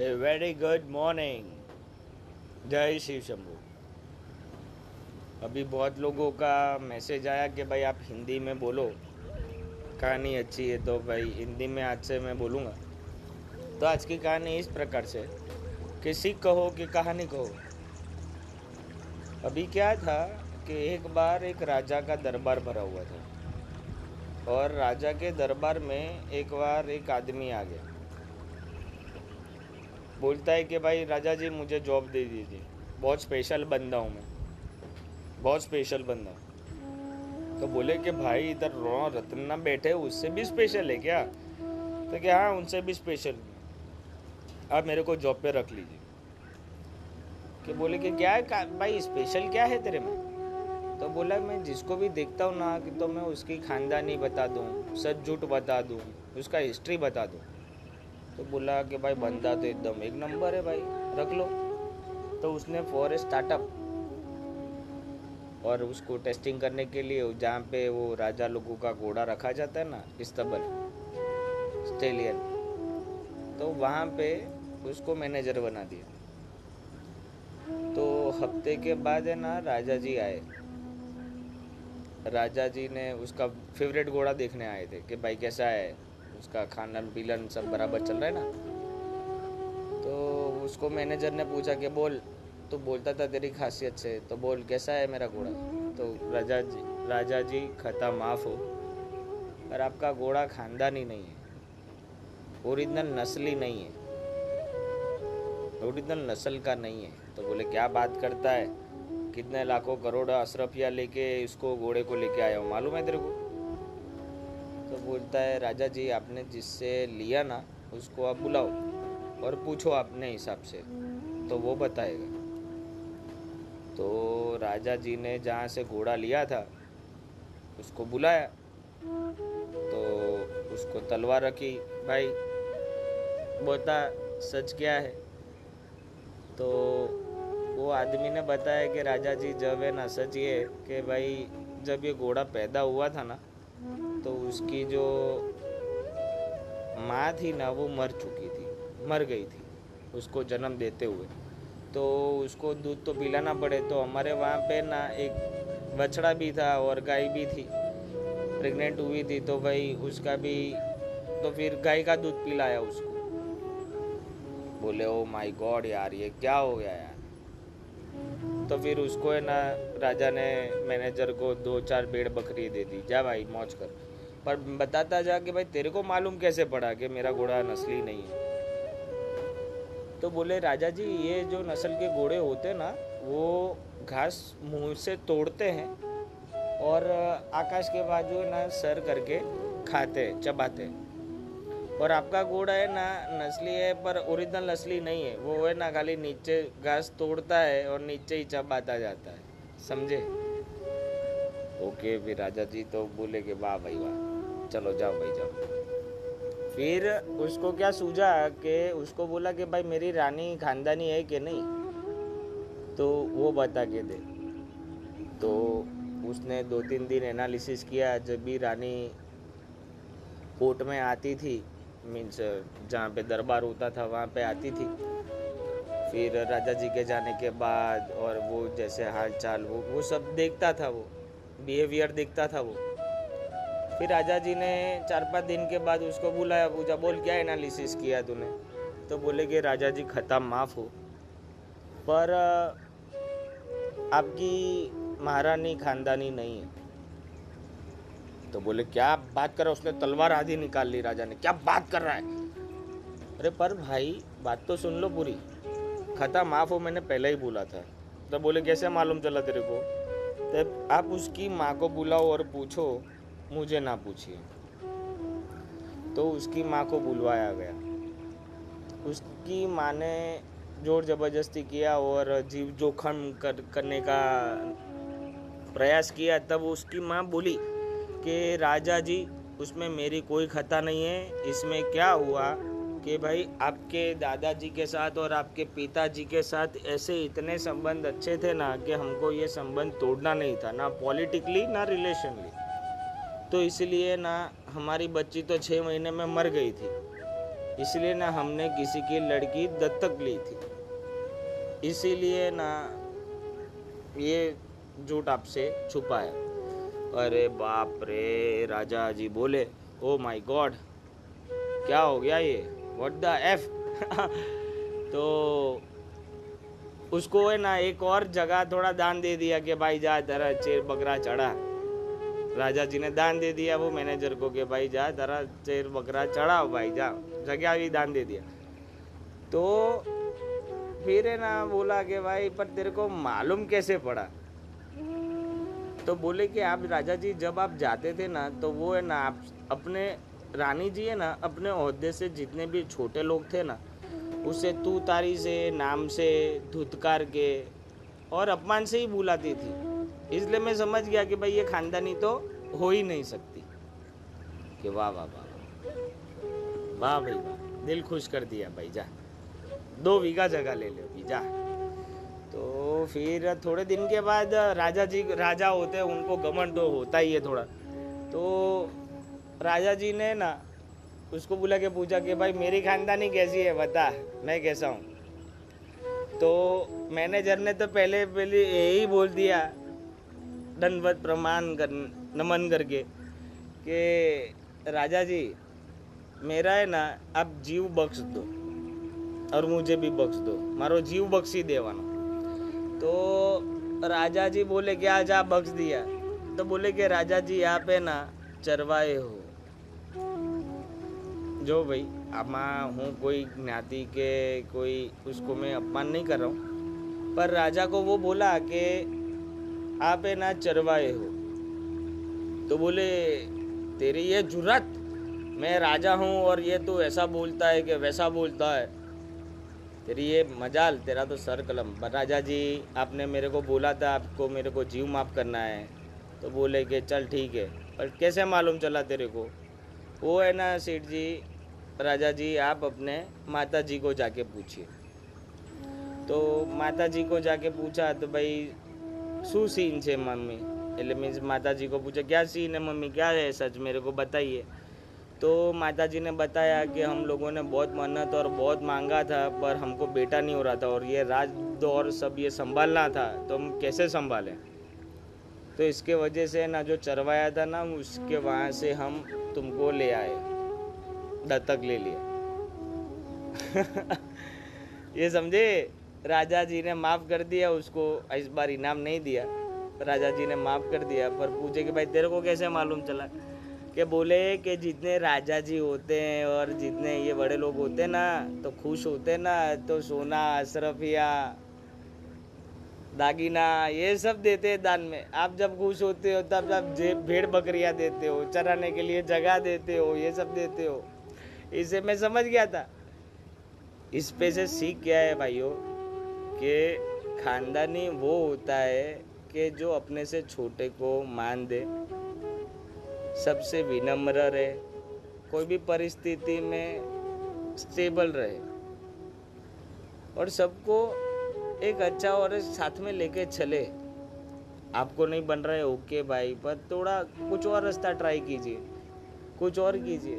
A very good morning जय शिव शंभू। अभी बहुत लोगों का मैसेज आया कि भाई आप हिंदी में बोलो। कहानी अच्छी है तो भाई हिंदी में आज से मैं बोलूँगा। तो आज की कहानी इस प्रकार से। कि सीख कहो कि कहानी कहो अभी क्या था कि एक बार एक राजा का दरबार भरा हुआ था। और राजा के दरबार में एक बार एक आदमी आ गया। बोलता है कि भाई राजा जी, मुझे जॉब दे दीजिए। बहुत स्पेशल बंदा हूँ मैं। बहुत स्पेशल बंदा तो बोले कि भाई, इधर रो, रत्ना बैठे, उससे भी स्पेशल है क्या? तो क्या हाँ उनसे भी स्पेशल आप मेरे को जॉब पे रख लीजिए। कि बोले कि क्या है भाई स्पेशल क्या है तेरे में? तो बोला, मैं जिसको भी देखता हूँ ना, कि तो मैं उसकी खानदानी बता दूँ, सच झूठ बता दूँ, उसका हिस्ट्री बता दूँ। तो बोला कि भाई बंदा तो एकदम, एक नंबर है भाई, रख लो। तो उसने फॉर स्टार्टअप और उसको टेस्टिंग करने के लिए जहाँ पे वो राजा लोगों का घोड़ा रखा जाता है ना, इस्तबल स्टेलियन तो वहाँ पे उसको मैनेजर बना दिया। तो हफ़्ते के बाद है ना, राजा जी आए। राजा जी ने उसका फेवरेट घोड़ा देखने आए थे कि भाई कैसा है? उसका खाना पीलन सब बराबर चल रहा है ना? तो उसको मैनेजर ने पूछा कि बोल तो बोलता था तेरी खासियत से तो बोल, कैसा है मेरा घोड़ा? तो राजा जी राजा जी, खता माफ़ हो, पर आपका घोड़ा खानदानी नहीं है, ओरिजिनल नस्ली नहीं है, ओरिजिनल नस्ल का नहीं है। तो बोले, क्या बात करता है? कितने लाखों करोड़ अशरफिया लेके इसको घोड़े को लेके आया हूँ, मालूम है तेरे को? बोलता है, राजा जी, आपने जिससे लिया ना, उसको आप बुलाओ और पूछो अपने हिसाब से। तो वो बताएगा। तो राजा जी ने जहाँ से घोड़ा लिया था, उसको बुलाया। तो उसको तलवार रखी, भाई बता सच क्या है? तो वो आदमी ने बताया कि राजा जी, जब है ना, सच ये कि भाई, जब ये घोड़ा पैदा हुआ था ना तो उसकी जो माँ थी ना, वो मर चुकी थी, मर गई थी, उसको जन्म देते हुए। तो उसको दूध तो पिलाना पड़े तो हमारे वहाँ पे ना एक बछड़ा भी था और गाय भी थी, प्रेग्नेंट हुई थी तो भाई उसका भी तो फिर गाय का दूध पिलाया उसको। बोले ओ माय गॉड यार, ये क्या हो गया यार? तो फिर उसको है ना, राजा ने मैनेजर को दो चार भेड़ बकरी दे दी, जा भाई, मौज कर। पर बताता जा कि भाई तेरे को मालूम कैसे पड़ा कि मेरा घोड़ा नस्ली नहीं है? तो बोले राजा जी ये जो नस्ल के घोड़े होते ना, वो घास मुँह से तोड़ते हैं और आकाश के बाजू ना, सर करके खाते, चबाते। और आपका घोड़ा है ना, नस्ली है, पर ओरिजिनल नस्ली नहीं है। वो है ना, खाली नीचे घास तोड़ता है और नीचे ही चबाता जाता है। समझे? ओके, फिर राजा जी तो बोले कि वाह भाई वाह। चलो, जाओ भाई, जाओ। फिर उसको क्या सूझा कि उसको बोला कि भाई मेरी रानी खानदानी है कि नहीं? तो वो बता के दे। तो उसने दो तीन दिन एनालिसिस किया, जब भी रानी कोर्ट में आती थी मीन्स जहाँ पे दरबार होता था, वहाँ पे आती थी। फिर राजा जी के जाने के बाद और वो जैसे हाल चाल वो वो सब देखता था वो बिहेवियर देखता था वो। फिर राजा जी ने चार पाँच दिन के बाद उसको बुलाया पूछा बोल, क्या एनालिसिस किया तूने? तो बोले कि राजा जी, खता माफ़ हो। पर आपकी महारानी खानदानी नहीं है। तो बोले, क्या बात कर रहा उसने तलवार आधी निकाल ली राजा ने। क्या बात कर रहा है? अरे, पर भाई, बात तो सुन लो पूरी। खता माफ़ हो मैंने पहले ही बोला था। तो बोले, कैसे मालूम चला तेरे को? तो आप उसकी माँ को बुलाओ और पूछो मुझे ना पूछिए। तो उसकी माँ को बुलवाया गया। उसकी माँ ने ज़ोर ज़बरदस्ती किया और जीव जोखम कर, करने का प्रयास किया, तब उसकी माँ बोली कि, राजा जी, उसमें मेरी कोई खता नहीं है। इसमें क्या हुआ कि भाई, आपके दादाजी के साथ और आपके पिताजी के साथ ऐसे इतने संबंध अच्छे थे ना कि हमको ये संबंध तोड़ना नहीं था, ना पॉलिटिकली ना रिलेशनली तो इसलिए ना हमारी बच्ची तो छः महीने में मर गई थी। इसलिए ना हमने किसी की लड़की दत्तक ली थी। इसीलिए ना ये झूठ आपसे छुपाया। अरे बाप रे, राजा जी बोले ओ माय गॉड क्या हो गया ये? व्हाट द एफ़ तो उसको है ना एक और जगह थोड़ा दान दे दिया कि भाई जा, तेरा चेर बकरा चढ़ा। राजा जी ने दान दे दिया वो मैनेजर को कि भाई जा तेरा चेर बकरा चढ़ाओ भाई जा जगह भी दान दे दिया तो फिर है ना बोला कि भाई पर तेरे को मालूम कैसे पड़ा तो बोले कि आप राजा जी जब आप जाते थे ना तो वो है ना आप अपने रानी जी है ना अपने अहदे से जितने भी छोटे लोग थे ना उसे तू तारी से नाम से धुतकार के और अपमान से ही बुलाती थी इसलिए मैं समझ गया कि भाई ये खानदानी तो हो ही नहीं सकती। कि वाह वाह वाह वाह। भाई, वाह। दिल खुश कर दिया भाई, जा। दो बीघा जगह ले लो जा तो फिर थोड़े दिन के बाद राजा जी, राजा होते हैं, उनको गमन तो होता ही है थोड़ा। तो राजा जी ने ना उसको बुला के पूछा कि भाई, मेरी खानदानी कैसी है, बता, मैं कैसा हूँ? तो मैनेजर ने तो पहले पहले यही बोल दिया दंडवत प्रमाण कर नमन करके कि राजा जी मेरा है ना आप जीव बख्श दो और मुझे भी बख्श दो। मारो जीव बख्शी देवाना। तो राजा जी बोले कि आज आप बख्श दिया। तो बोले कि राजा जी आप है ना चरवाए हो। जो भाई आमा हूँ कोई ज्ञाति के, कोई, उसको मैं अपमान नहीं कर रहा हूँ। पर राजा को वो बोला कि आप है ना चरवाए हो। तो बोले, तेरी ये जुरत मैं राजा हूँ और ये तो ऐसा बोलता है कि वैसा बोलता है। तेरी ये मजाल, तेरा तो सर कलम। पर राजा जी, आपने मेरे को बोला था, आपको मेरे को जीव माफ़ करना है। तो बोले कि, चल ठीक है, पर कैसे मालूम चला तेरे को? वो है ना सेठ जी, राजा जी, आप अपने माता जी को जाके पूछिए। तो माता जी को जाके पूछा तो भाई શું सीन છે मम्मी એટલે मीन्स माताजी को पूछा क्या सीन है मम्मी क्या है सच मेरे को बताइए तो माताजी ने बताया कि हम लोगों ने बहुत मन्नत और बहुत मांगा था पर हमको बेटा नहीं हो रहा था और ये राज दौर सब ये संभालना था तो हम कैसे संभालें तो इसके वजह से ना जो चरवाया था ना उसके वहाँ से हम तुमको ले आए दत्तक ले लिया ये समझे राजा जी ने माफ़ कर दिया, उसको इस बार इनाम नहीं दिया। राजा जी ने माफ़ कर दिया, पर पूछे कि भाई, तेरे को कैसे मालूम चला? कि बोले कि जितने राजा जी होते हैं और जितने ये बड़े लोग होते ना तो खुश होते ना तो सोना, अशरफिया, दागिना, ये सब देते हैं दान में। आप जब खुश होते हो, तब आप जे- भेड़ बकरियाँ देते हो, चराने के लिए जगह देते हो, ये सब देते हो। इसे मैं समझ गया था। इस पे से सीख क्या है भाइयों। कि खानदानी वो होता है कि जो अपने से छोटे को मान दे, सबसे विनम्र रहे, कोई भी परिस्थिति में स्टेबल रहे। और सबको एक अच्छा और साथ में लेके चले। आपको नहीं बन रहा है ओके भाई, पर थोड़ा कुछ और रास्ता ट्राई कीजिए, कुछ और कीजिए।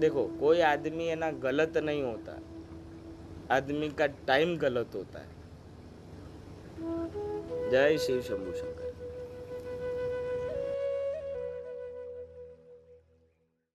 देखो, कोई आदमी है ना, गलत नहीं होता। आदमी का टाइम गलत होता है। जय शिव शंभू शंकर